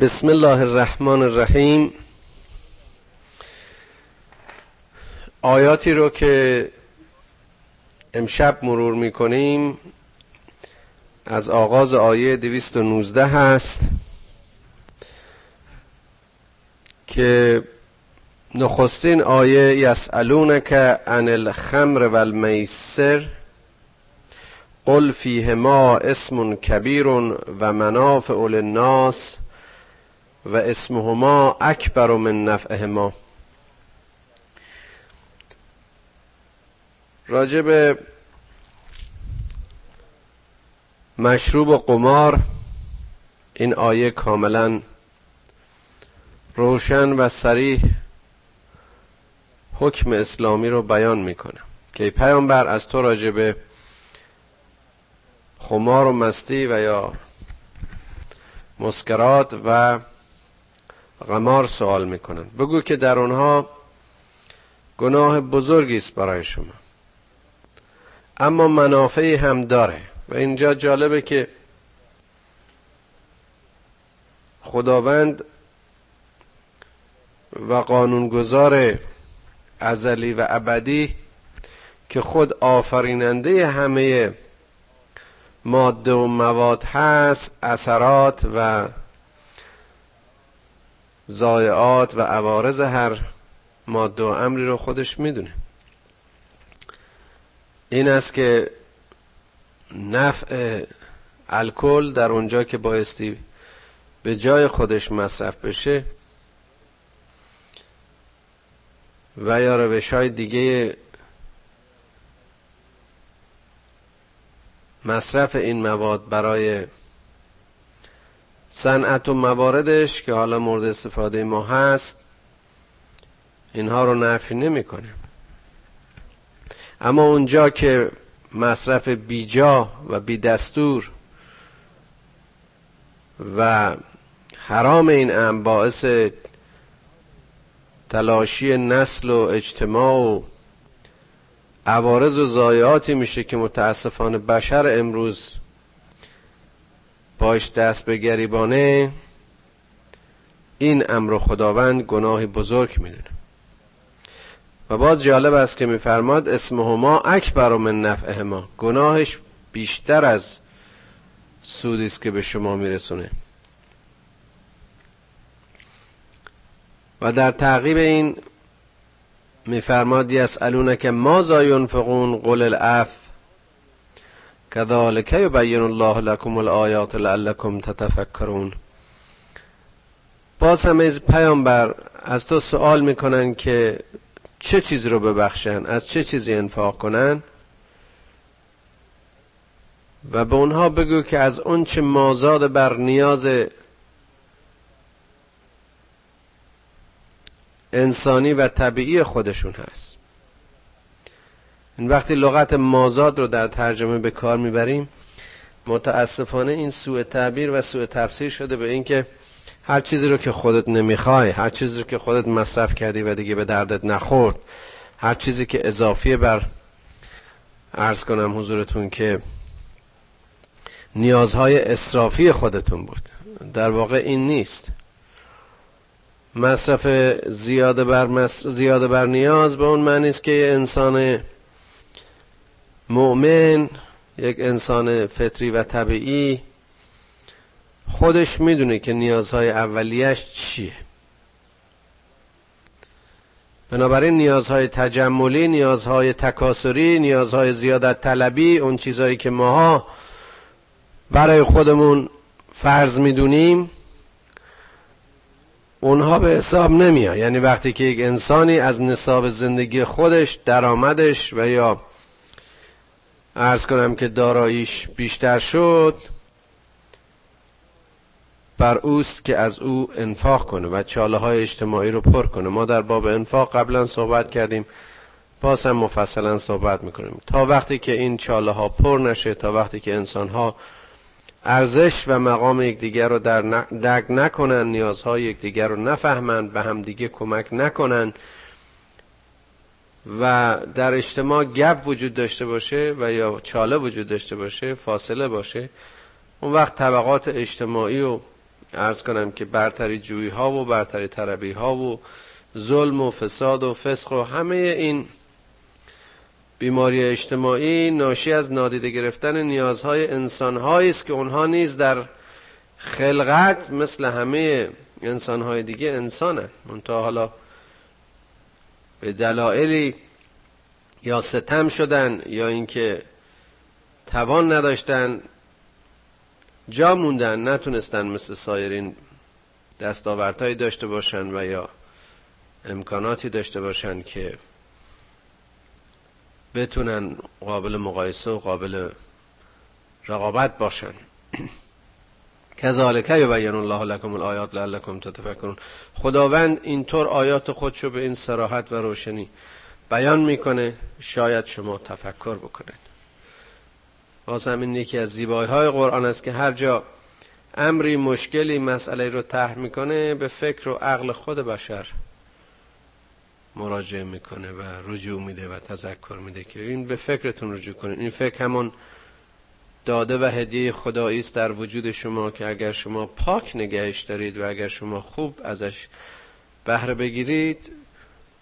بسم الله الرحمن الرحیم. آیاتی رو که امشب مرور می‌کنیم از آغاز آیه 219 هست که نخستین آیه یسالونک عن الخمر و المیسر قل فیهما اسم کبیر و منافع للناس و اسمهما اکبر من نفعهما. راجب مشروب و قمار این آیه کاملا روشن و سریح حکم اسلامی رو بیان می‌کنه. که پیامبر از تو راجب خمار و مستی و یا مسکرات و غمار سوال می‌کنن. بگو که در اونها گناه بزرگی است برای شما. اما منافعی هم داره. و اینجا جالبه که خداوند و قانونگذار ازلی و ابدی که خود آفریننده همه ماده و مواد هست اثرات و زایعات و عوارض هر ماده و امری رو خودش می‌دونه. این است که نفع الکل در اونجا که بایستی به جای خودش مصرف بشه و یا روش های دیگه مصرف این مواد برای صنعت و مواردش که حالا مورد استفاده ما هست اینها رو نفی نمی‌کنه اما اونجا که مصرف بیجا و بی دستور و حرام این ام باعث تلاشی نسل و اجتماع و عوارض و ضایعاتی میشه که متاسفانه بشر امروز باش دست به گریبانه. این امر خداوند گناه بزرگ می‌دونه. و باز جالب است که میفرماد اسمهما اکبر من نفعهما. گناهش بیشتر از سودی است که به شما میرسونه. و در تعقیب این میفرماد که ما ینفقون؟ قل الاف كذلك یبین الله لكم الآیات لعلكم تتفکرون باز هم از پیامبر از تو سوال می‌کنن که چه چیز رو ببخشن از چه چیزی انفاق کنن؟ و به اونها بگو که از اون چه مازاد بر نیاز انسانی و طبیعی خودشون هست. وقتی لغت مازاد رو در ترجمه به کار می‌بریم متاسفانه این سوء تعبیر و سوء تفسیر شده به اینکه هر چیزی رو که خودت نمی‌خوای هر چیزی رو که خودت مصرف کردی و دیگه به دردت نخورد هر چیزی که اضافی بر ارز کنم حضورتون که نیازهای اصرافی خودتون بود. در واقع این نیست. مصرف زیاده بر, مصرف زیاده بر نیاز به اون معنی است که انسان مؤمن یک انسان فطری و طبیعی خودش می‌دونه که نیازهای اولیش چیه. بنابراین نیازهای تجملی نیازهای تکاسری نیازهای زیادت طلبی اون چیزهایی که ماها برای خودمون فرض می‌دونیم اونها به حساب نمیاد یعنی وقتی که یک انسانی از نصاب زندگی خودش درآمدش و یا ارز کنم که داراییش بیشتر شد. بر اوست که از او انفاق کنه و چاله های اجتماعی رو پر کنه. ما در باب انفاق قبلا صحبت کردیم. باز هم مفصلا صحبت می‌کنیم. تا وقتی که این چاله ها پر نشه تا وقتی که انسان ها ارزش و مقام یکدیگر رو در درک نکنن نیازهای یکدیگر رو نفهمند به همدیگه کمک نکنن و در اجتماع گپ وجود داشته باشه و یا چاله وجود داشته باشه فاصله باشه اون وقت طبقات اجتماعی و ارز کنم که برتری جویی ها و برتری تربی ها و ظلم و فساد و فسق و همه این بیماری اجتماعی ناشی از نادیده گرفتن نیازهای انسانهایی است که اونها نیز در خلقت مثل همه انسانهای دیگه انسانن. منتها حالا به دلایلی یا ستم شدن یا اینکه توان نداشتن جا موندن نتونستن مثل سایرین دستاوردهایی داشته باشن و یا امکاناتی داشته باشن که بتونن قابل مقایسه و قابل رقابت باشن. کذالک یبین الله لکم الآیات لعلکم تتفکرون. خداوند اینطور آیات خودشو به این سراحت و روشنی بیان می‌کنه شاید شما تفکر بکنید. باز همین یکی از زیبایی های قرآن است که هر جا امری مشکلی مسئله رو طرح می‌کنه به فکر و عقل خود بشر مراجعه می‌کنه و رجوع میده و تذکر میده که این به فکرتون رجوع کنید. این فکر همون داده و هدیه خدایی است در وجود شما که اگر شما پاک نگهش دارید و اگر شما خوب ازش بهره بگیرید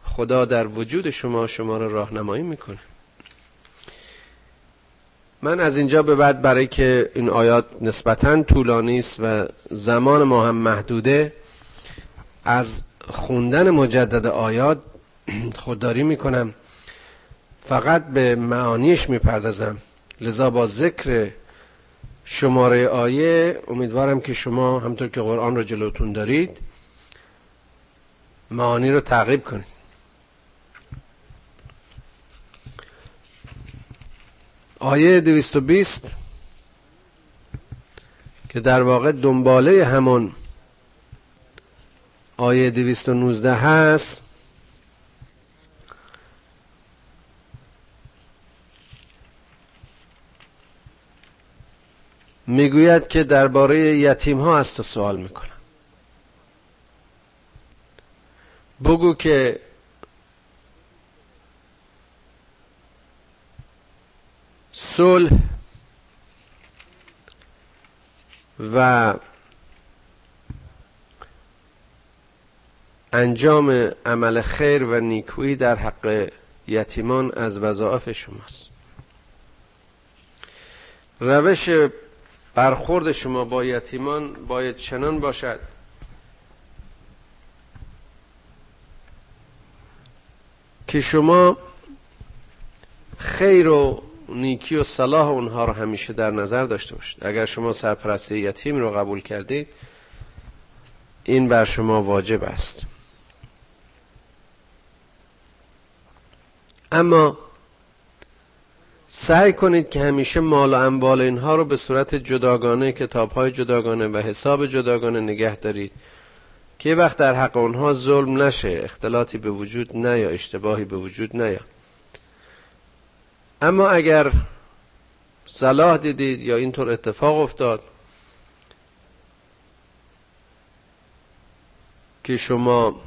خدا در وجود شما شما را راهنمایی می‌کنه. من از اینجا به بعد برای که این آیات نسبتا طولانی است و زمان ما هم محدوده از خوندن مجدد آیات خودداری می‌کنم. فقط به معانیش می‌پردازم. لذا با ذکر شماره آیه امیدوارم که شما همطور که قرآن رو جلوتون دارید معانی رو تعقیب کنید. آیه 220 که در واقع دنباله همون آیه 219 هست. می‌گوید که درباره یتیم ها از تو سوال می‌کنم. بگو که صلح و انجام عمل خیر و نیکویی در حق یتیمان از وظایف شماست. روش برخورد شما با یتیمان باید چنان باشد. که شما خیر و نیکی و صلاح اونها رو همیشه در نظر داشته باشید. اگر شما سرپرستی یتیم رو قبول کردید این بر شما واجب است. اما سعی کنید که همیشه مال و اموال اینها رو به صورت جداگانه کتاب های جداگانه و حساب جداگانه نگه دارید. که وقت در حق اونها ظلم نشه اختلاطی به وجود نیا اشتباهی به وجود نیا. اما اگر صلاح دیدید یا اینطور اتفاق افتاد که شما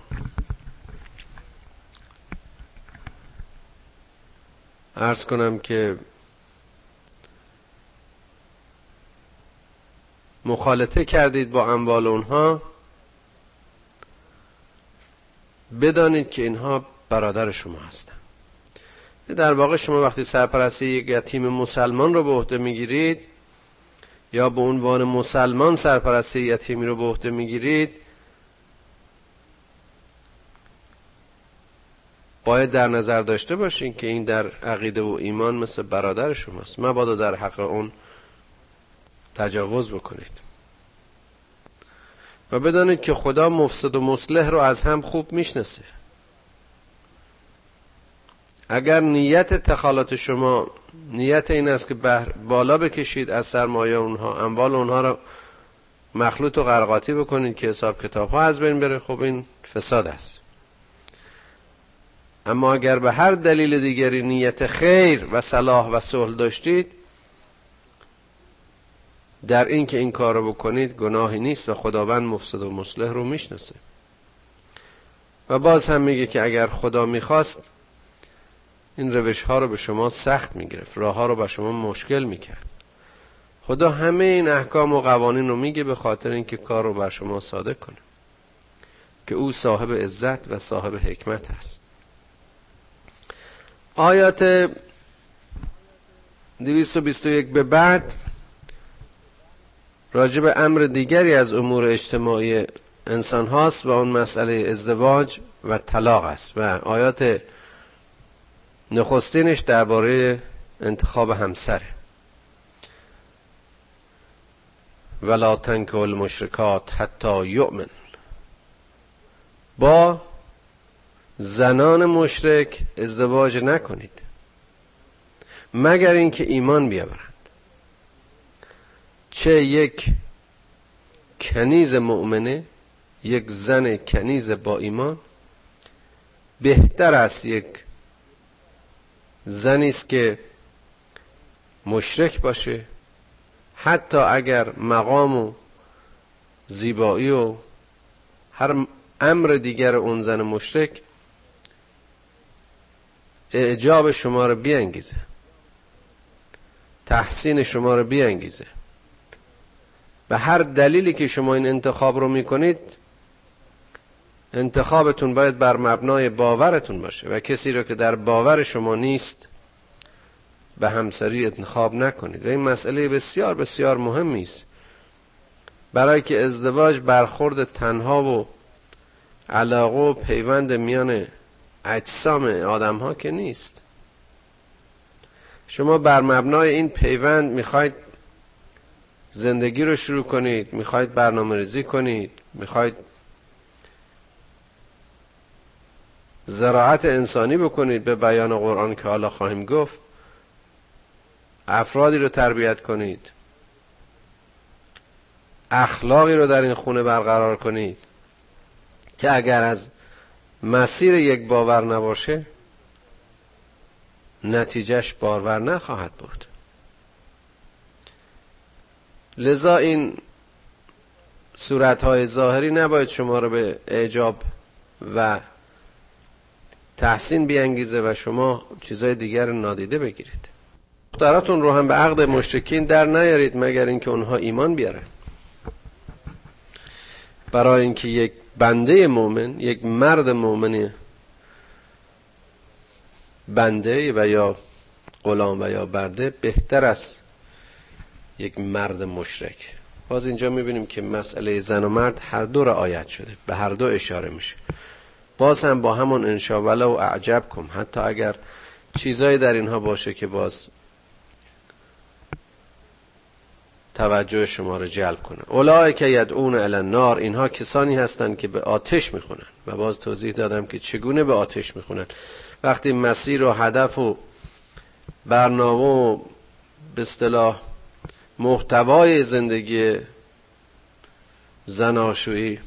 ارز کنم که مخالطه کردید با اموال اونها. بدانید که اینها برادر شما هستند در واقع شما وقتی سرپرستی یک یتیم مسلمان رو به عهده می‌گیرید یا به عنوان مسلمان سرپرستی یتیمی رو به عهده می‌گیرید باید در نظر داشته باشین که این در عقیده و ایمان مثل برادر شماست. مبادا در حق اون تجاوز بکنید. و بدانید که خدا مفسد و مصلح رو از هم خوب می‌شناسه. اگر نیت تخالات شما نیت این است که بالا بکشید از سرمایه اونها اموال اونها رو مخلوط و غرقاتی بکنید که حساب کتاب ها از بین بره خب این فساد است. اما اگر به هر دلیل دیگری نیت خیر و صلاح و صلح داشتید در این که این کار رو بکنید گناهی نیست و خداوند مفسد و مصلح رو می‌شناسه. و باز هم میگه که اگر خدا می‌خواست این روش ها رو به شما سخت می‌گرفت راه ها رو به شما مشکل می‌کرد. خدا همه این احکام و قوانین رو میگه به خاطر اینکه کار رو بر شما ساده کنه که او صاحب عزت و صاحب حکمت است آیات 221 به بعد راجب امر دیگری از امور اجتماعی انسان هاست و اون مسئله ازدواج و طلاق است و آیات نخستینش درباره انتخاب همسره ولا تنک المشرکات حتی یؤمن. با زنان مشرک ازدواج نکنید. مگر اینکه ایمان بیاورند. چه یک کنیز مؤمنه یک زن کنیز با ایمان بهتر است یک زنی است که مشرک باشه. حتی اگر مقام و زیبایی و هر امر دیگر اون زن مشرک اعجاب شما رو بیانگیزه. تحسین شما رو بیانگیزه. به هر دلیلی که شما این انتخاب رو می‌کنید انتخابتون باید بر مبنای باورتون باشه و کسی رو که در باور شما نیست به همسری انتخاب نکنید. و این مسئله بسیار بسیار مهمی است. برای که ازدواج برخورد تنها و علاقه و پیوند میان اجسام آدم ها که نیست. شما بر مبنای این پیوند می‌خواید زندگی رو شروع کنید می‌خواید برنامه ریزی کنید می‌خواید زراعت انسانی بکنید به بیان قرآن که حالا خواهیم گفت. افرادی رو تربیت کنید. اخلاقی رو در این خونه برقرار کنید. که اگر از مسیر یک باور نباشه نتیجهش بارور نخواهد بود. لذا این صورتهای ظاهری نباید شما رو به اعجاب و تحسین بیانگیزه و شما چیزای دیگر نادیده بگیرید. دختراتون رو هم به عقد مشرکین در نیارید مگر اینکه اونها ایمان بیارن؟ برای اینکه یک بنده مؤمن یک مرد مؤمن بنده و یا غلام و یا برده بهتر است یک مرد مشرک. باز اینجا می‌بینیم که مسئله زن و مرد هر دو رعایت شده به هر دو اشاره میشه. باز هم با همون انشا ولو اعجب کن. حتی اگر چیزایی در اینها باشه که باز توجه شما رو جلب کنه. اولای که یدعون النار اینها کسانی هستند که به آتش می‌خونن و باز توضیح دادم که چگونه به آتش می‌خونن وقتی مسیر و هدف و برنامه و به اصطلاح محتوای زندگی زناشویی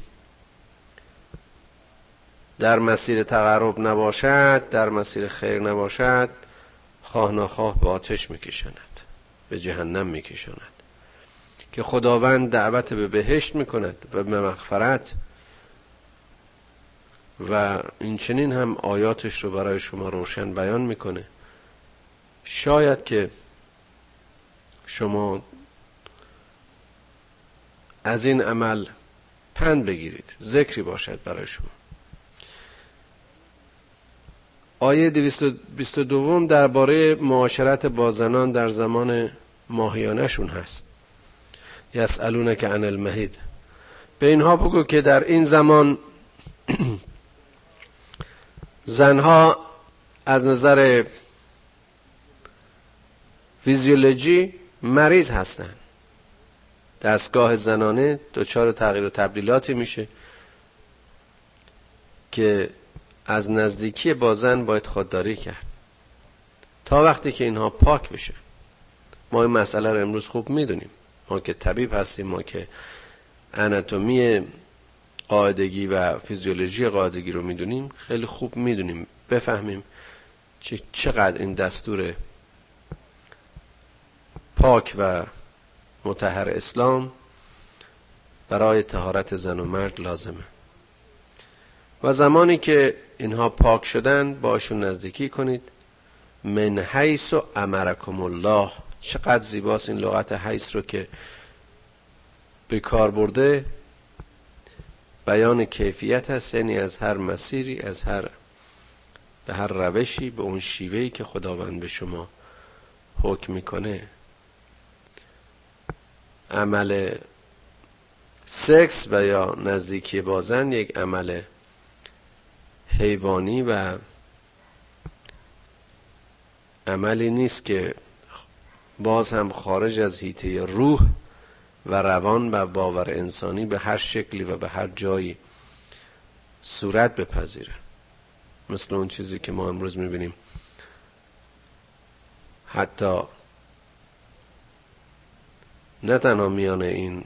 در مسیر تقرب نباشد در مسیر خیر نباشد خواه نخواه به آتش می‌کشند به جهنم می‌کشند که خداوند دعوت به بهشت می‌کند و به مغفرت. و این چنین هم آیاتش رو برای شما روشن بیان می‌کنه. شاید که شما از این عمل پند بگیرید. ذکری باشد برای شما. آیه 222 درباره معاشرت با زنان در زمان ماهیانشون هست. یسالونک عن المهید. به اینها بگو که در این زمان زنها از نظر فیزیولوژی مریض هستند دستگاه زنانه دچار تغییر و تبدیلاتی میشه که از نزدیکی با زن باید خودداری کرد. تا وقتی که اینها پاک بشه. ما این مسئله رو امروز خوب می‌دونیم. ما که طبیب هستیم ما که اناتومی قاعدگی و فیزیولوژی قاعدگی رو می‌دونیم خیلی خوب می‌دونیم بفهمیم چقدر این دستور پاک و متحر اسلام برای تهارت زن و مرد لازمه. و زمانی که اینها پاک شدن باشون نزدیکی کنید. من حیث و امرکم الله. چقدر زیباست این لغت حیث رو که به کار برده. بیان کیفیت هست یعنی از هر مسیری از هر به هر روشی به اون شیوهی که خداوند به شما حکم می‌کنه. عمل سکس و یا نزدیکی بازن یک عمل حیوانی و عملی نیست که باز هم خارج از هیته روح و روان و باور انسانی به هر شکلی و به هر جایی صورت بپذیره. مثل اون چیزی که ما امروز می‌بینیم. حتی نه تنها میان این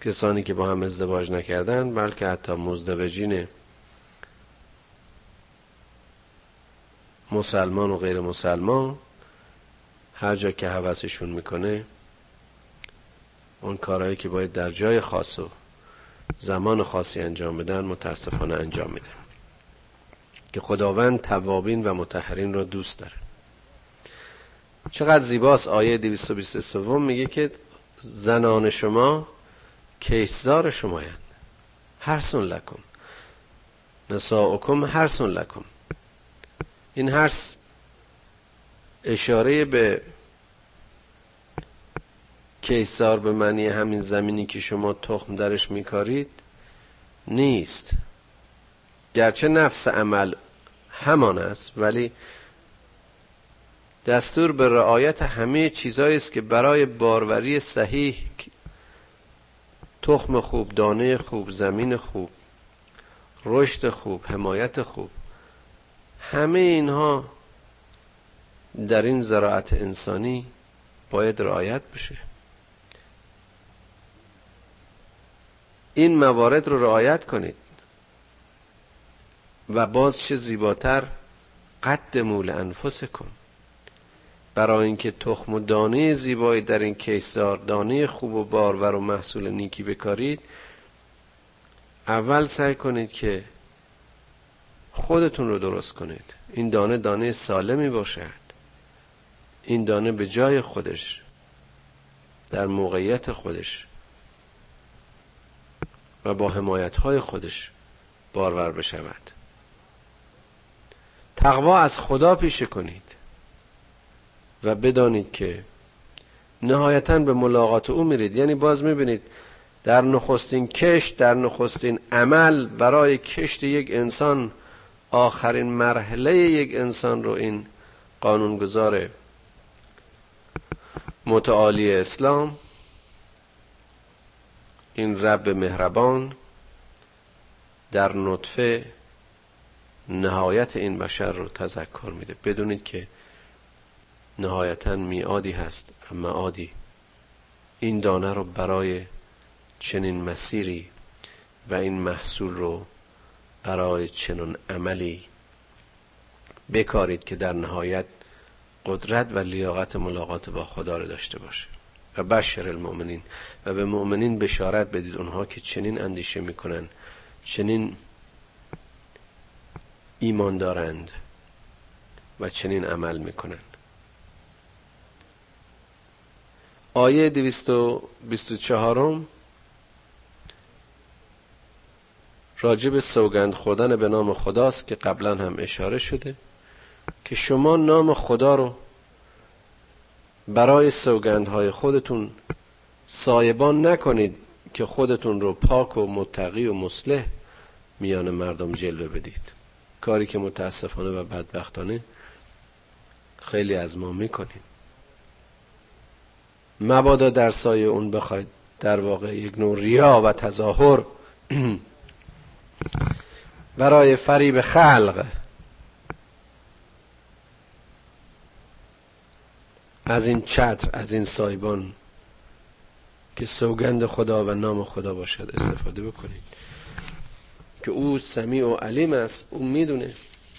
کسانی که با هم ازدواج نکردن بلکه حتی مزدوجین مسلمان و غیر مسلمان هر جا که حوثشون می‌کنه اون کارهایی که باید در جای خاص و زمان خاصی انجام بدن متاسفانه انجام میدن. که خداوند توابین و متحرین را دوست داره. چقدر زیباست آیه 223 میگه که زنان شما کیشزار شمایند. هرسون لکن نساؤکم هرسون لکن این هرس اشاره به کیسار به معنی همین زمینی که شما تخم درش میکارید نیست. گرچه نفس عمل همان است ولی دستور به رعایت همه چیزایی است که برای باروری صحیح تخم خوب دانه خوب زمین خوب رشد خوب حمایت خوب همه اینها در این زراعت انسانی باید رعایت بشه. این موارد رو رعایت کنید و باز چه زیباتر قد مول انفس کن برای اینکه تخم و دانه زیبایی در این کیسار دانه خوب و بارور و محصول نیکی بکارید اول سعی کنید که خودتون رو درست کنید. این دانه دانه سالمی باشد این دانه به جای خودش در موقعیت خودش و با حمایت های خودش بارور بشود. تقوا از خدا پیشه کنید و بدانید که نهایتا به ملاقات او میرید. یعنی باز می‌بینید در نخستین کشت در نخستین عمل برای کشت یک انسان آخرین مرحله یک انسان رو این قانونگذار متعالی اسلام این رب مهربان در نطفه نهایت این بشر رو تذکر میده. بدونید که نهایتا میادی هست اما عادی. این دانه رو برای چنین مسیری و این محصول رو برای چنین عملی بکارید که در نهایت قدرت و لیاقت ملاقات با خدا رو داشته باشه. و بشر المؤمنین. و به مؤمنین بشارت بدید. اونها که چنین اندیشه می‌کنن چنین ایمان دارند و چنین عمل می‌کنن. آیه 224 راجب سوگند خوردن به نام خداست که قبلا هم اشاره شده. که شما نام خدا رو برای سوگندهای خودتون سایبان نکنید که خودتون رو پاک و متقی و مصلح میان مردم جلوه بدید. کاری که متاسفانه و بدبختانه خیلی از ما می‌کنیم. مبادا در سایه اون بخواید در واقع یک نوع ریا و تظاهر برای فریب خلق از این چتر از این سایبان که سوگند خدا و نام خدا باشد استفاده بکنید. که او سمیع و علیم است او می‌دونه.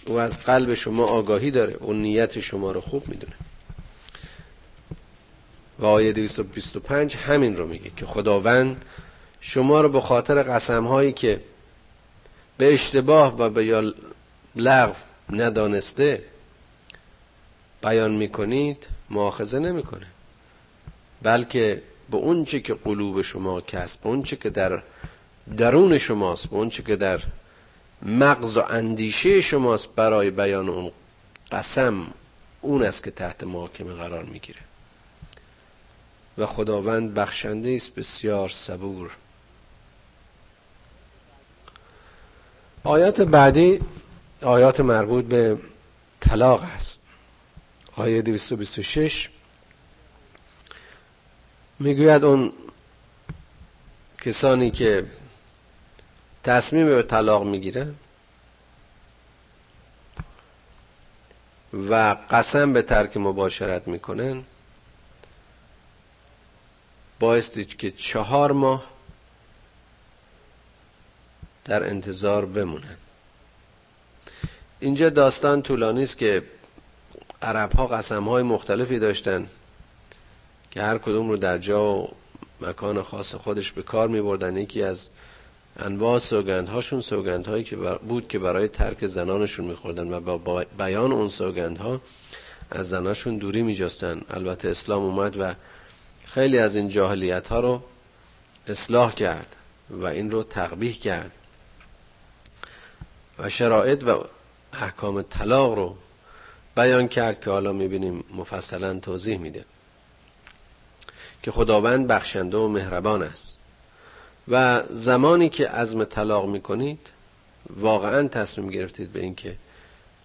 او از قلب شما آگاهی داره او نیت شما رو خوب می‌دونه. و آیه 225 همین رو میگه که خداوند شما رو به خاطر قسم هایی که به اشتباه و به یا لغو ندانسته بیان می‌کنید مؤاخذه نمی‌کنه. بلکه به اون چه که قلوب شما کسب اون چه که در درون شماست به اون چه که در مغز و اندیشه شماست برای بیان اون قسم اون است که تحت محاکمه قرار می‌گیره. و خداوند بخشنده است بسیار صبور. آیات بعدی آیات مربوط به طلاق است. آیه 226 می‌گوید اون کسانی که تصمیم به طلاق می‌گیرن و قسم به ترک مباشرت می‌کنن بایستی که چهار ماه در انتظار بمونن. اینجا داستان طولانی است که عرب ها قسم های مختلفی داشتن که هر کدوم رو در جا و مکان خاص خودش به کار می بردن یکی از انواع سوگند هاشون سوگند هایی که بود که برای ترک زنانشون میخوردن و با بیان اون سوگند ها از زناشون دوری میجستن. البته اسلام اومد و خیلی از این جاهلیت ها رو اصلاح کرد و این رو تقبیح کرد. و شرایط و احکام طلاق رو بیان کرد که حالا می‌بینیم مفصلا توضیح میده که خداوند بخشنده و مهربان است و زمانی که عزم طلاق می‌کنید واقعا تصمیم گرفتید به اینکه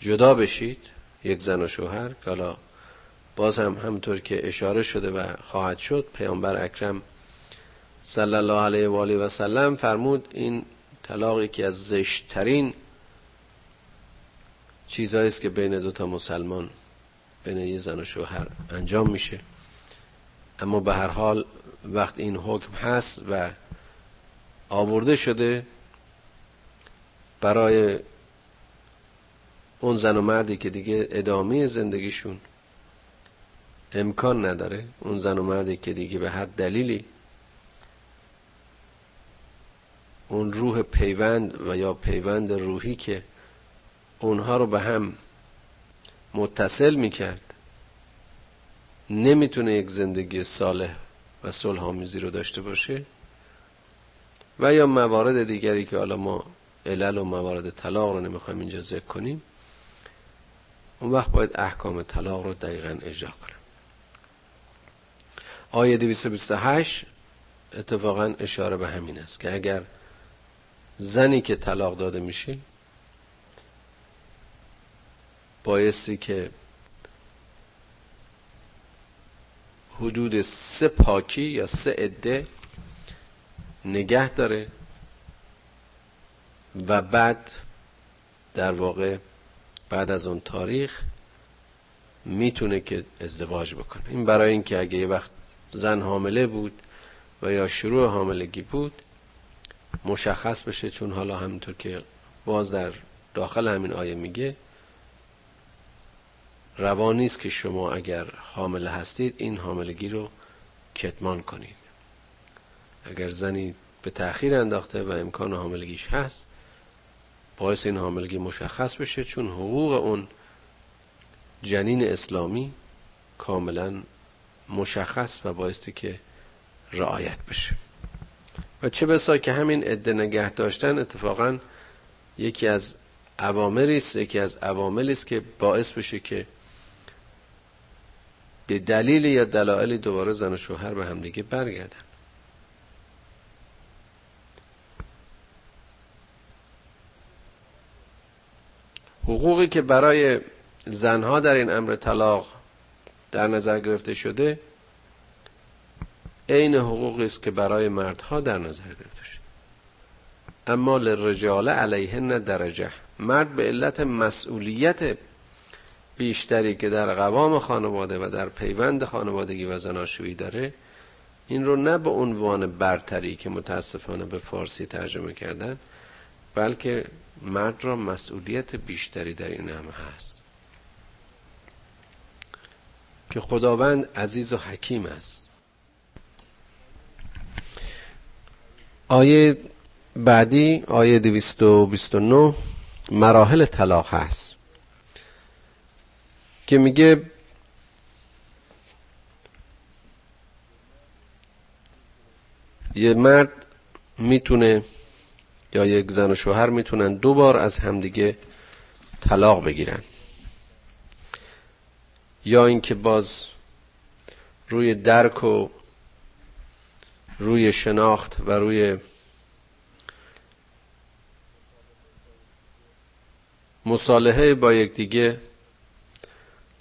جدا بشید یک زن و شوهر که حالا باز هم همطور که اشاره شده و خواهد شد پیامبر اکرم صلی الله علیه و آله و سلم فرمود این طلاقی که از زشتترین چیزهایی است که بین دو تا مسلمان بین یه زن و شوهر انجام میشه. اما به هر حال وقت این حکم هست و آورده شده برای اون زن و مردی که دیگه ادامه زندگیشون امکان نداره اون زن و مردی که دیگه به هر دلیلی اون روح پیوند و یا پیوند روحی که اونها رو به هم متصل می‌کرد. نمی‌تونه یک زندگی صالح و صلح آمیزی رو داشته باشه و یا موارد دیگری که حالا ما علل و موارد طلاق رو نمی‌خوایم اینجا ذکر کنیم اون وقت باید احکام طلاق رو دقیقا اجرا کنیم آیه 228 اتفاقا اشاره به همین است که اگر زنی که طلاق داده میشه بایستی که حدود سه پاکی یا سه عده نگه داره و بعد در واقع بعد از اون تاریخ می‌تونه که ازدواج بکنه. این برای اینکه اگه یه وقت زن حامله بود و یا شروع حاملگی بود مشخص بشه چون حالا همینطور که باز در داخل همین آیه میگه روان نیست که شما اگر حامله هستید این حاملگی رو کتمان کنید. اگر زنی به تأخیر انداخته و امکان حاملگیش هست باعث این حاملگی مشخص بشه چون حقوق اون جنین اسلامی کاملا مشخص و بایستی که رعایت بشه. و چه بسا که همین عده نگه داشتن اتفاقا یکی از عواملی است یکی از عواملی است که باعث بشه که به دلیل یا دلایلی دوباره زن و شوهر به همدیگه برگردن. حقوقی که برای زنها در این امر طلاق در نظر گرفته شده عین حقوقی است که برای مردها در نظر گرفته شده. اما للرجال علیهن درجه. مرد به علت مسئولیت بیشتری که در قوام خانواده و در پیوند خانوادگی و زناشویی داره این رو نه به عنوان برتری که متاسفانه به فارسی ترجمه کردن بلکه مرد را مسئولیت بیشتری در این هم هست. که خداوند عزیز و حکیم است. آیه بعدی آیه 229 مراحل طلاق هست. که میگه یه مرد می‌تونه یا یک زن و شوهر می‌تونن دو بار از همدیگه طلاق بگیرن. یا اینکه باز روی درک و روی شناخت و روی مصالحه با یکدیگه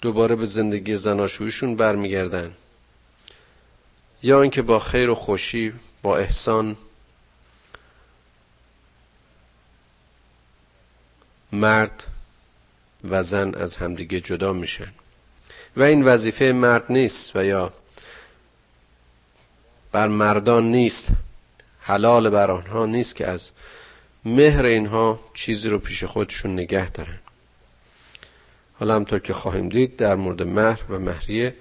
دوباره به زندگی زناشویشون برمیگردن. یا اینکه با خیر و خوشی با احسان مرد و زن از همدیگه جدا میشن. و این وظیفه مرد نیست و یا بر مردان نیست حلال بر آنها نیست که از مهر اینها چیزی رو پیش خودشون نگه دارن. حالا همطور که خواهیم دید در مورد مهر و مهریه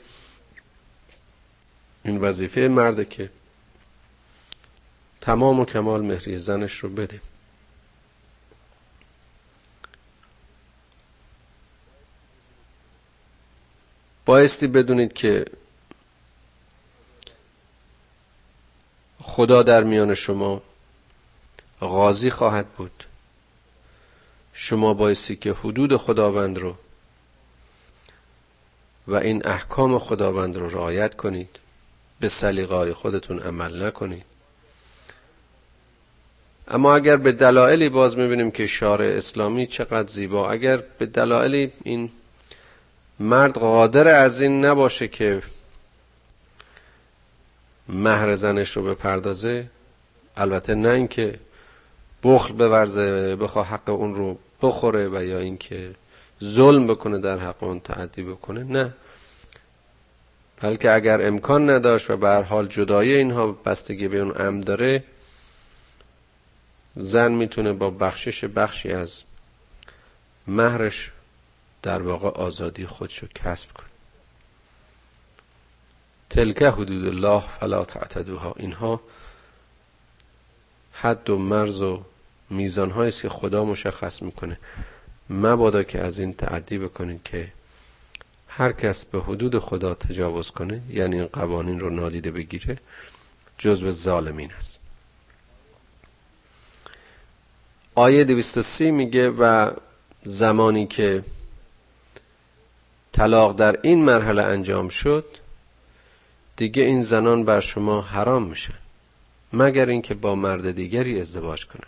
این وظیفه مرده که تمام و کمال مهریه زنش رو بده. بایستی بدونید که خدا در میان شما غازی خواهد بود. شما بایستی که حدود خداوند رو و این احکام خداوند رو رعایت کنید. به سلیقای خودتون عمل نکنید. اما اگر به دلایلی باز می‌بینیم که شارع اسلامی چقدر زیبا اگر به دلایلی این مرد قادر از این نباشه که مهر زنش رو بپردازه البته نه اینکه بخل بورزه بخواه حق اون رو بخوره و یا اینکه ظلم بکنه در حق اون تعدی بکنه. نه. بلکه اگر امکان نداشت و به حال جدای اینها بستگی به اون ام داره زن می‌تونه با بخشش بخشی از مهرش در واقع آزادی خودشو کسب کنه. تلکه حدود الله فلا تعتدوها. اینها حد و مرز و میزان است که خدا مشخص می‌کنه. مبادا که از این تعدی بکنید که هر کس به حدود خدا تجاوز کنه یعنی این قوانین رو نادیده بگیره جزو ظالمین است. آیه 230 میگه و زمانی که طلاق در این مرحله انجام شد دیگه این زنان بر شما حرام میشن مگر اینکه با مرد دیگری ازدواج کنن.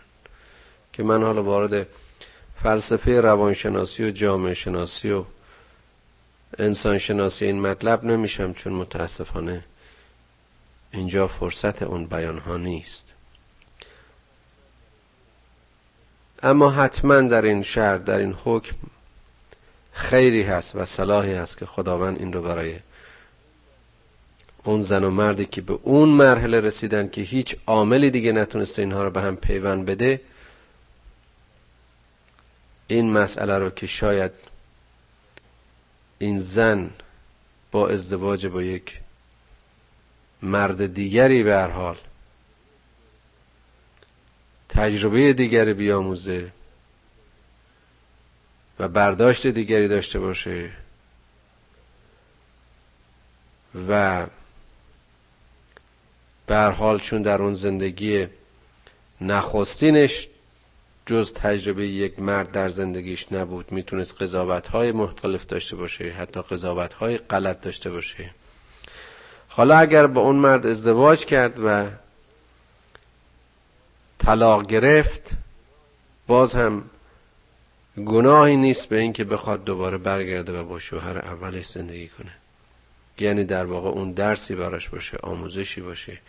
که من حالا وارد فلسفه روانشناسی و جامعه شناسی و انسان شناسی این مطلب نمیشم چون متاسفانه اینجا فرصت اون بیان ها نیست. اما حتما در این شهر در این حکم خیری هست و صلاحی هست که خداوند این رو برای اون زن و مردی که به اون مرحله رسیدن که هیچ عاملی دیگه نتونسته اینها رو به هم پیوند بده این مسئله رو که شاید این زن با ازدواج با یک مرد دیگری به هر حال تجربه دیگری بیاموزه و برداشت دیگری داشته باشه و به حال چون در اون زندگی نخستینش جز تجربه یک مرد در زندگیش نبود می‌تونست قضاوت های مختلف داشته باشه حتی قضاوت های غلط داشته باشه. حالا اگر با اون مرد ازدواج کرد و طلاق گرفت باز هم گناهی نیست به اینکه بخواد دوباره برگرده و با شوهر اولش زندگی کنه. یعنی در واقع اون درسی براش باشه آموزشی باشه.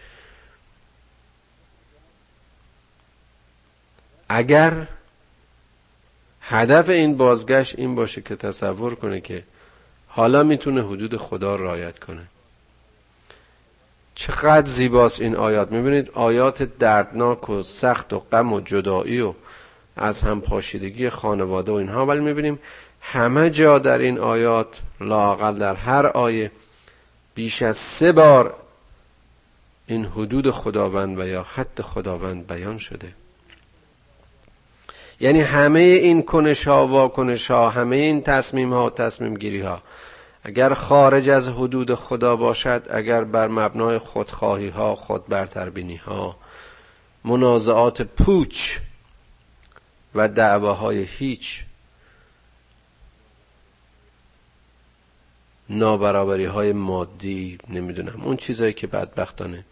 اگر هدف این بازگشت این باشه که تصور کنه که حالا می‌تونه حدود خدا رعایت کنه. چقدر زیباست این آیات. می‌بینید آیات دردناک و سخت و غم و جدایی و از هم پاشیدگی خانواده و اینها. ولی می‌بینیم همه جا در این آیات لاقل در هر آیه بیش از سه بار این حدود خداوند و یا حد خداوند بیان شده. یعنی همه این کنش ها واکنش ها همه این تصمیم ها و تصمیم گیری ها اگر خارج از حدود خدا باشد اگر بر مبنای خودخواهی ها خود برتربینی ها منازعات پوچ و دعواهای هیچ نابرابری های مادی نمی‌دونم. اون چیزایی که بدبختانه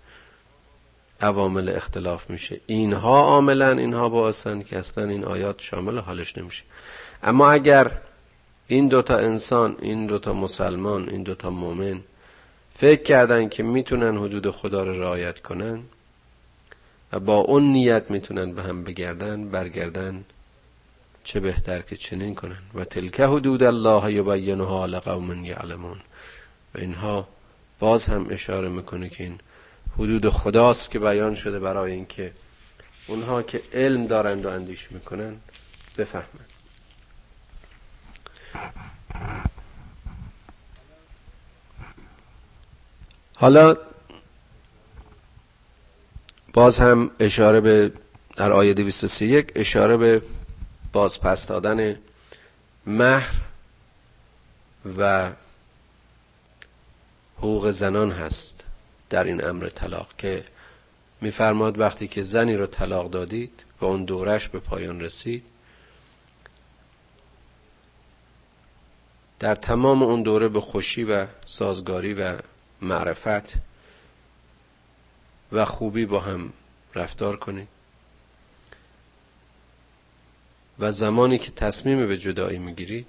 عوامل اختلاف میشه. اینها عاملا اینها باعثن که اصلا این آیات شامل حالش نمیشه. اما اگر این دوتا انسان این دوتا مسلمان این دوتا مؤمن فکر کردن که می‌تونن حدود خدا رو رعایت کنن و با اون نیت می‌تونن به هم بگردن برگردن چه بهتر که چنین کنن. و تلکه حدود الله یبینها لقوم یعلمون. و اینها باز هم اشاره می‌کنه که این حدود خداست که بیان شده برای اینکه اونها که علم دارند و اندیش می‌کنن بفهمند. حالا باز هم اشاره به در آیه 231 اشاره به بازپس دادن مهر و حقوق زنان هست. در این امر طلاق که میفرماد وقتی که زنی رو طلاق دادید و اون دورش به پایان رسید در تمام اون دوره به خوشی و سازگاری و معرفت و خوبی با هم رفتار کنید. و زمانی که تصمیم به جدایی می‌گیرید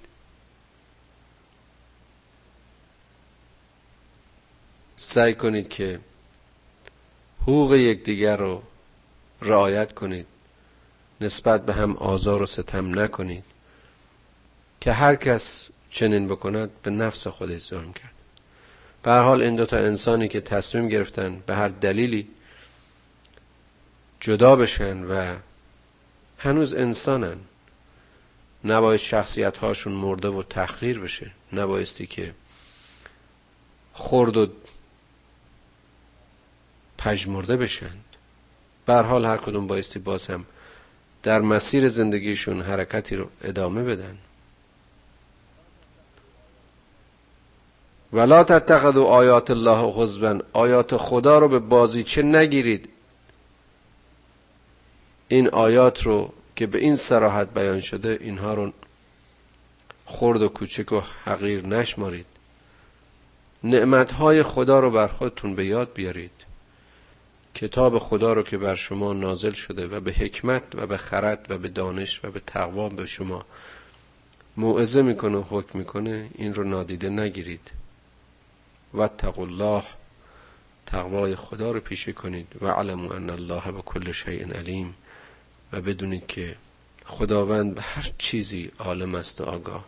سعی کنید که حقوق یکدیگر رو رعایت کنید. نسبت به هم آزار و ستم نکنید. که هر کس چنین بکند به نفس خودش ظلم کرد به حال این دوتا انسانی که تصمیم گرفتن به هر دلیلی جدا بشن و هنوز انسانن نباید شخصیت هاشون مرده و تخریر بشه. نبایستی که خرد و پژمرده بشن. به حال هر کدوم بایستی باز هم در مسیر زندگیشون حرکتی رو ادامه بدن. ولا تتخذوا آیات الله غضبا آیات خدا رو به بازیچه نگیرید. این آیات رو که به این سراحت بیان شده اینها رو خرد و کوچک و حقیر نشمارید. نعمتهای خدا رو بر خودتون به یاد بیارید. کتاب خدا رو که بر شما نازل شده و به حکمت و به خرد و به دانش و به تقوا به شما موعظه می‌کنه و حکم می‌کنه این رو نادیده نگیرید. و الله تقوای خدا رو پیشه کنید. و علمو ان الله به کل شیء علیم. و بدونید که خداوند به هر چیزی عالم است و آگاه.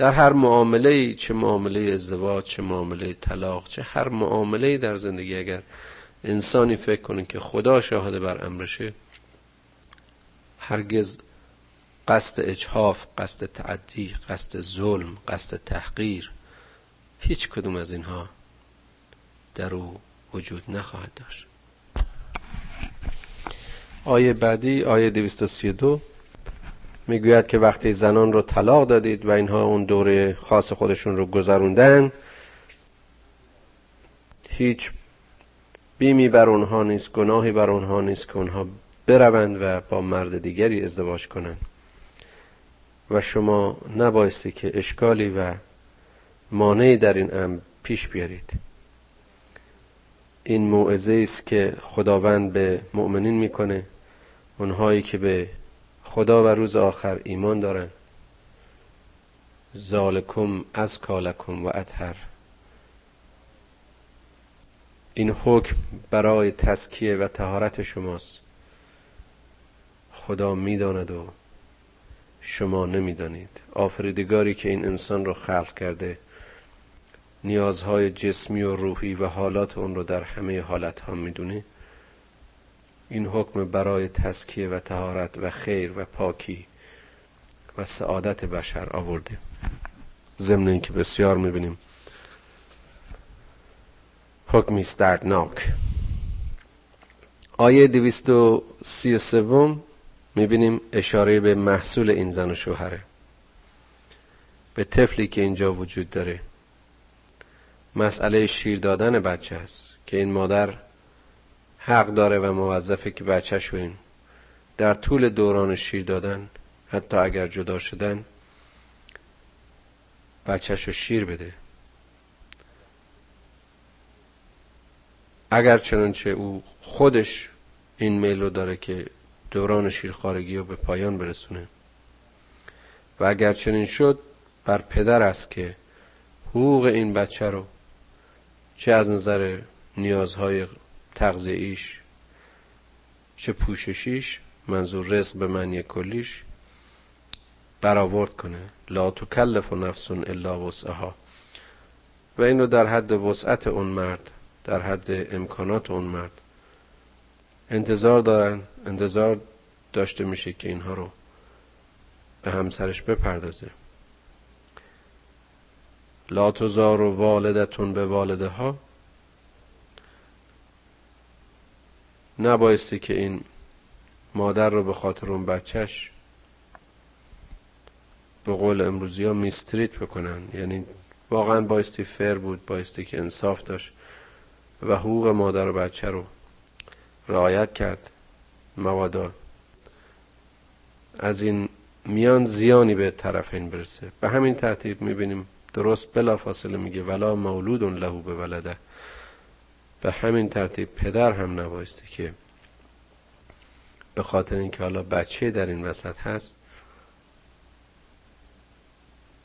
در هر معامله چه معامله ازدواج چه معامله طلاق چه هر معامله در زندگی اگر انسانی فکر کنه که خدا شاهد بر امرشه هرگز قصد اجحاف قصد تعدی قصد ظلم قصد تحقیر هیچ کدوم از اینها در او وجود نخواهد داشت. آیه بعدی آیه 232 می‌گوید که وقتی زنان رو طلاق دادید و اینها اون دوره خاص خودشون رو گذروندن هیچ بیمی بر اونها نیست گناهی بر اونها نیست که اونها بروند و با مرد دیگری ازدواج کنند. و شما نبایستی که اشکالی و مانعی در این امر پیش بیارید. این موعظه است که خداوند به مؤمنین می‌کنه اونهایی که به خدا و روز آخر ایمان دارن. ذالکم از کالکم و اطهر. این حکم برای تسکیه و تهارت شماست. خدا می‌داند و شما نمی‌دانید. آفریدگاری که این انسان رو خلق کرده نیازهای جسمی و روحی و حالات اون رو در همه حالت ها می‌دونه. این حکم برای تسکیه و تهارت و خیر و پاکی و سعادت بشر آورده. ضمن اینکه بسیار می‌بینیم حکمی دردناک. آیه دویست و سی سوم می‌بینیم اشاره به محصول این زن و شوهره به طفلی که اینجا وجود داره. مسئله شیر دادن بچه است که این مادر حق داره و موظفه که بچهش این در طول دوران شیر دادن حتی اگر جدا شدن بچهش رو شیر بده. اگر چنانچه او خودش این میل رو داره که دوران شیرخارگی رو به پایان برسونه و اگر چنین شد بر پدر است که حقوق این بچه رو چه از نظر نیازهای تغذیه‌ایش چه پوششیش منظور رزق به معنی کلیش برآورد کنه. لا تکلف نفس الا وسعها. و اینو در حد وسعت اون مرد در حد امکانات اون مرد انتظار دارن. انتظار داشته میشه که اینها رو به همسرش بپردازه. لا تزار و والدتون به والده ها نبایستی که این مادر رو به خاطر اون بچهش به قول امروزی ها میستریت بکنن. یعنی واقعا بایستی فر بود بایستی که انصاف داشت و حقوق مادر و بچه رو رعایت کرد. موادا از این میان زیانی به طرفین برسه. به همین ترتیب می‌بینیم درست بلا فاصله میگه ولا مولود لهو به ولده. به همین ترتیب پدر هم نبایستی که به خاطر اینکه حالا بچه در این وسط هست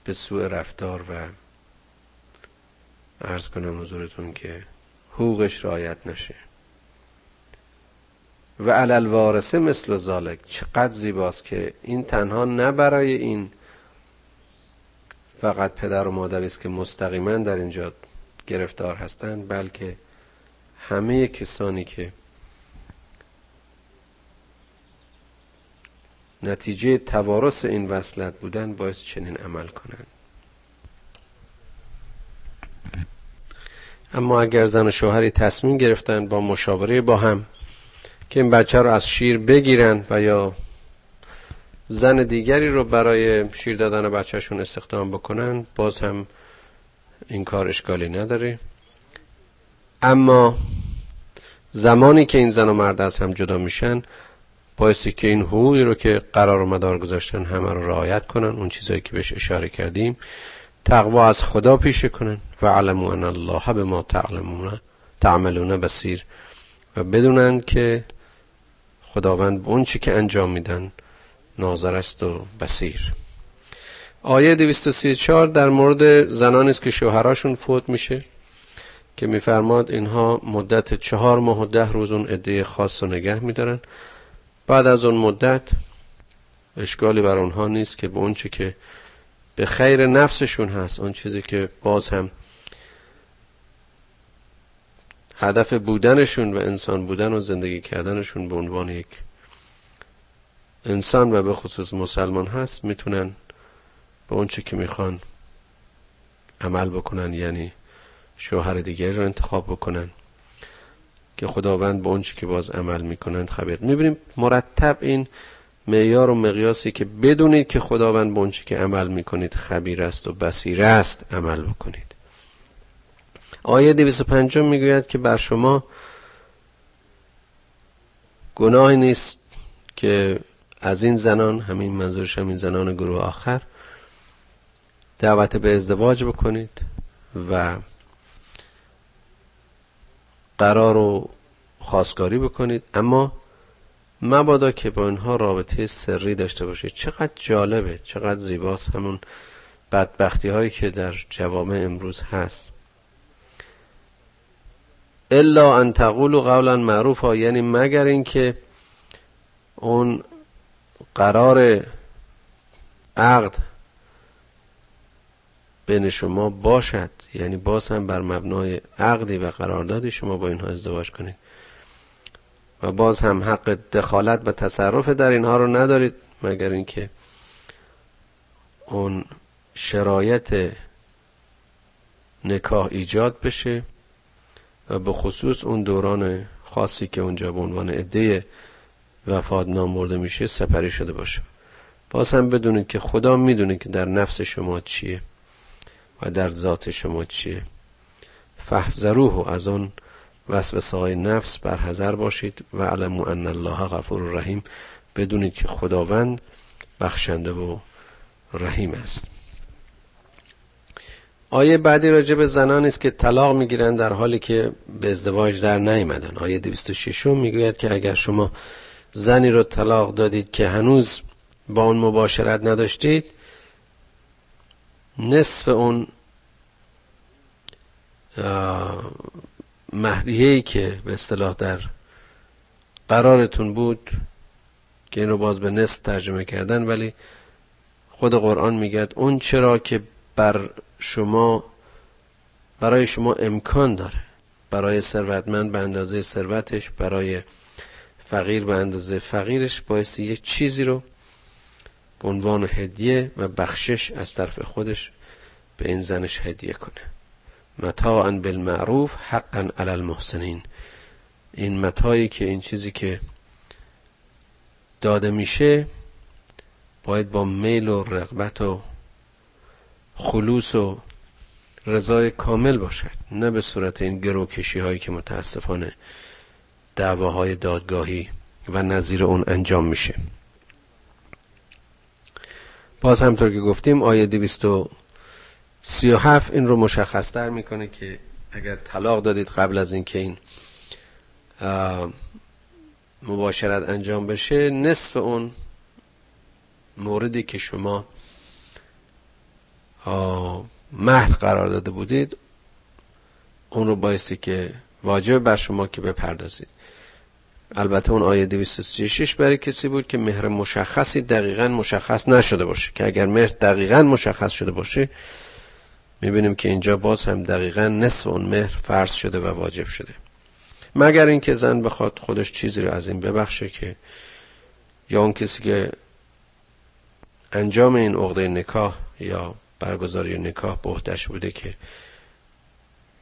به سوء رفتار و ارز کنم حضورتون که حقوقش رعایت نشه. و علل وارثه مثل ذالک چقدر زیباست که این تنها نه برای این فقط پدر و مادری است که مستقیما در اینجا گرفتار هستند بلکه همه کسانی که نتیجه توارث این وصلت بودن باعث چنین عمل کنند. اما اگر زن و شوهری تصمیم گرفتن با مشاوره با هم که این بچه رو از شیر بگیرن و یا زن دیگری رو برای شیر دادن بچهشون استخدام بکنن باز هم این کار اشکالی نداره. اما زمانی که این زن و مرد از هم جدا میشن بایستی که این حقوقی رو که قرار و مدار گذاشتن همه رو رعایت کنن اون چیزایی که بهش اشاره کردیم تقوا از خدا پیشه کنن. و علمو ان الله به ما تعلمون تعملون بسیر و بدونن که خداوند به اون چی که انجام میدن ناظر است و بسیر آیه 234 در مورد زنانی است که شوهراشون فوت میشه. که میفرماد اینها مدت چهار ماه و ده روز اون عده خاص رو نگه میدارن. بعد از اون مدت اشکالی بر اونها نیست که به اون چی که به خیر نفسشون هست اون چیزی که باز هم هدف بودنشون و انسان بودن و زندگی کردنشون به عنوان یک انسان و به خصوص مسلمان هست می‌تونن به اون چی که می‌خوان عمل بکنن یعنی شوهر دیگری رو انتخاب بکنن. که خداوند به اون چی که باز عمل می‌کنند خبر. می‌بینیم مرتب این معیار و مقیاسی که بدونید که خداوند به اون چی که عمل می‌کنید خبیر است و بسیر است عمل بکنید. آیه 205 می‌گوید که بر شما گناهی نیست که از این زنان همین منظورش همین زنان گروه آخر دعوت به ازدواج بکنید و قرار و خواستگاری بکنید. اما مبادا که با اینها رابطه سری داشته باشید. چقدر جالبه چقدر زیباست همون بدبختی هایی که در جوامع امروز هست. الا ان تقول قولا معروفا یعنی مگر اینکه اون قرار عقد بین شما باشد. یعنی باز هم بر مبنای عقدی و قراردادی شما با اینها ازدواج کنید. و باز هم حق دخالت و تصرف در اینها رو ندارید مگر اینکه اون شرایط نکاح ایجاد بشه و به خصوص اون دوران خاصی که اونجا به عنوان عده وفات نام برده میشه سپری شده باشه. باز هم بدونید که خدا می‌دونه که در نفس شما چیه. و در ذات شما چیه؟ فحذروه از اون وسوسه های نفس بر حذر باشید و علمو ان الله غفور رحیم بدونید که خداوند بخشنده و رحیم است. آیه بعدی راجع به زنانی است که طلاق می‌گیرند در حالی که به ازدواج در نیامدن. آیه 206 می‌گوید که اگر شما زنی رو طلاق دادید که هنوز با اون مباشرت نداشتید نصف اون مهریه‌ای که به اصطلاح در قرارتون بود که این رو باز به نصف ترجمه کردن ولی خود قرآن میگه اون چرا که بر شما برای شما امکان داره. برای ثروتمند به اندازه ثروتش برای فقیر به اندازه فقیرش باعث یک چیزی رو به عنوان هدیه و بخشش از طرف خودش به این زنش هدیه کنه. متاعا بالمعروف حقا علی المحسنین. این متایی که این چیزی که داده میشه باید با میل و رغبت و خلوص و رضای کامل باشد. نه به صورت این گروکشی هایی که متاسفانه دعواهای دادگاهی و نظیر اون انجام میشه. باز همطور که گفتیم آیه 237 این رو مشخص تر می‌کنه که اگر طلاق دادید قبل از اینکه این مباشرت انجام بشه نصف اون موردی که شما مهر قرار داده بودید اون رو بایستی که واجب بر شما که بپردازید. البته اون آیه 236 برای کسی بود که مهر مشخصی دقیقا مشخص نشده باشه. که اگر مهر دقیقا مشخص شده باشه می‌بینیم که اینجا باز هم دقیقا نصف اون مهر فرض شده و واجب شده. مگر اینکه زن بخواد خودش چیزی رو از این ببخشه که یا اون کسی که انجام این عقده نکاح یا برگزاری نکاح به بوده که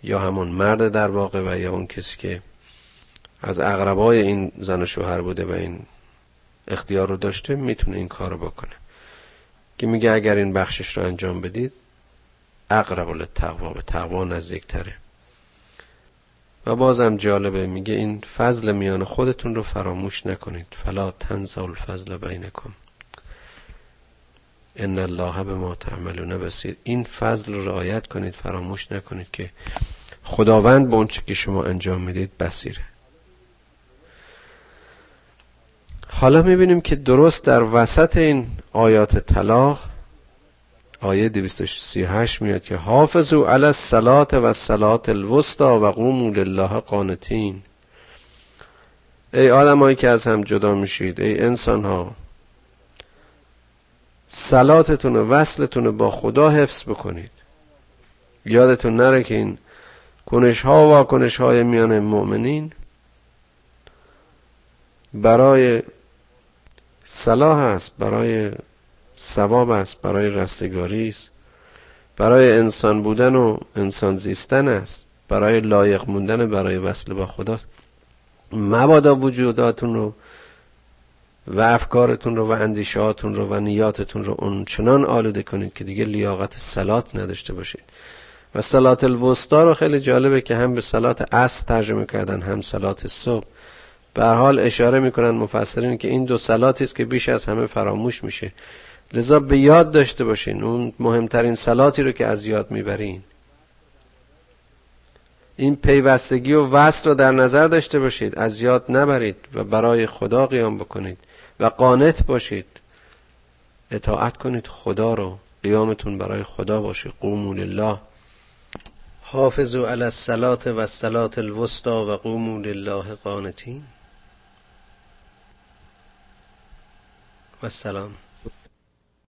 یا همون مرد در واقع و یا اون کسی که از اقربای این زن و شوهر بوده و این اختیار رو داشته می‌تونه این کار رو بکنه. که میگه اگر این بخشش رو انجام بدید اقرب للتقوا به تقوا نزدیکتره. و بازم جالبه میگه این فضل میان خودتون رو فراموش نکنید. فلا تنسوا الفضل بینکم. ان الله به ما تعملون بسیر این فضل رو رعایت کنید فراموش نکنید که خداوند به اونچه که شما انجام می‌دید بسیره حالا می‌بینیم که درست در وسط این آیات طلاق آیه 238 میاد که حافظو علی الصلات و الصلات الوسطا و قوموا لله قانتین. ای آدمایی که از هم جدا میشید ای انسان ها سلاتتون و وصلتون با خدا حفظ بکنید. یادتون نره که این کنش ها و کنش های میان مؤمنین برای صلاح است برای ثواب است برای رستگاری است. برای انسان بودن و انسان زیستن است. برای لایق موندن برای وصل با خداست. مبادا وجوداتون رو و افکارتون رو و اندیشهاتون رو و نیاتتون رو اون چنان آلوده کنید که دیگه لیاقت سلات نداشته باشید. و سلات الوسطا رو خیلی جالبه که هم به سلات اصل ترجمه کردن هم سلات صبح. به حال اشاره می‌کنن مفسرین که این دو سلاتی است که بیش از همه فراموش میشه. لذا به یاد داشته باشین اون مهمترین سلاتی رو که از یاد می‌برین. این پیوستگی و وصل رو در نظر داشته باشید. از یاد نبرید و برای خدا قیام بکنید و قانت باشید. اطاعت کنید خدا رو. قیامتون برای خدا باشه. قوموا لله. حافظوا علی الصلاة و الصلاة الوسطا و قوموا لله قانتین. والسلام.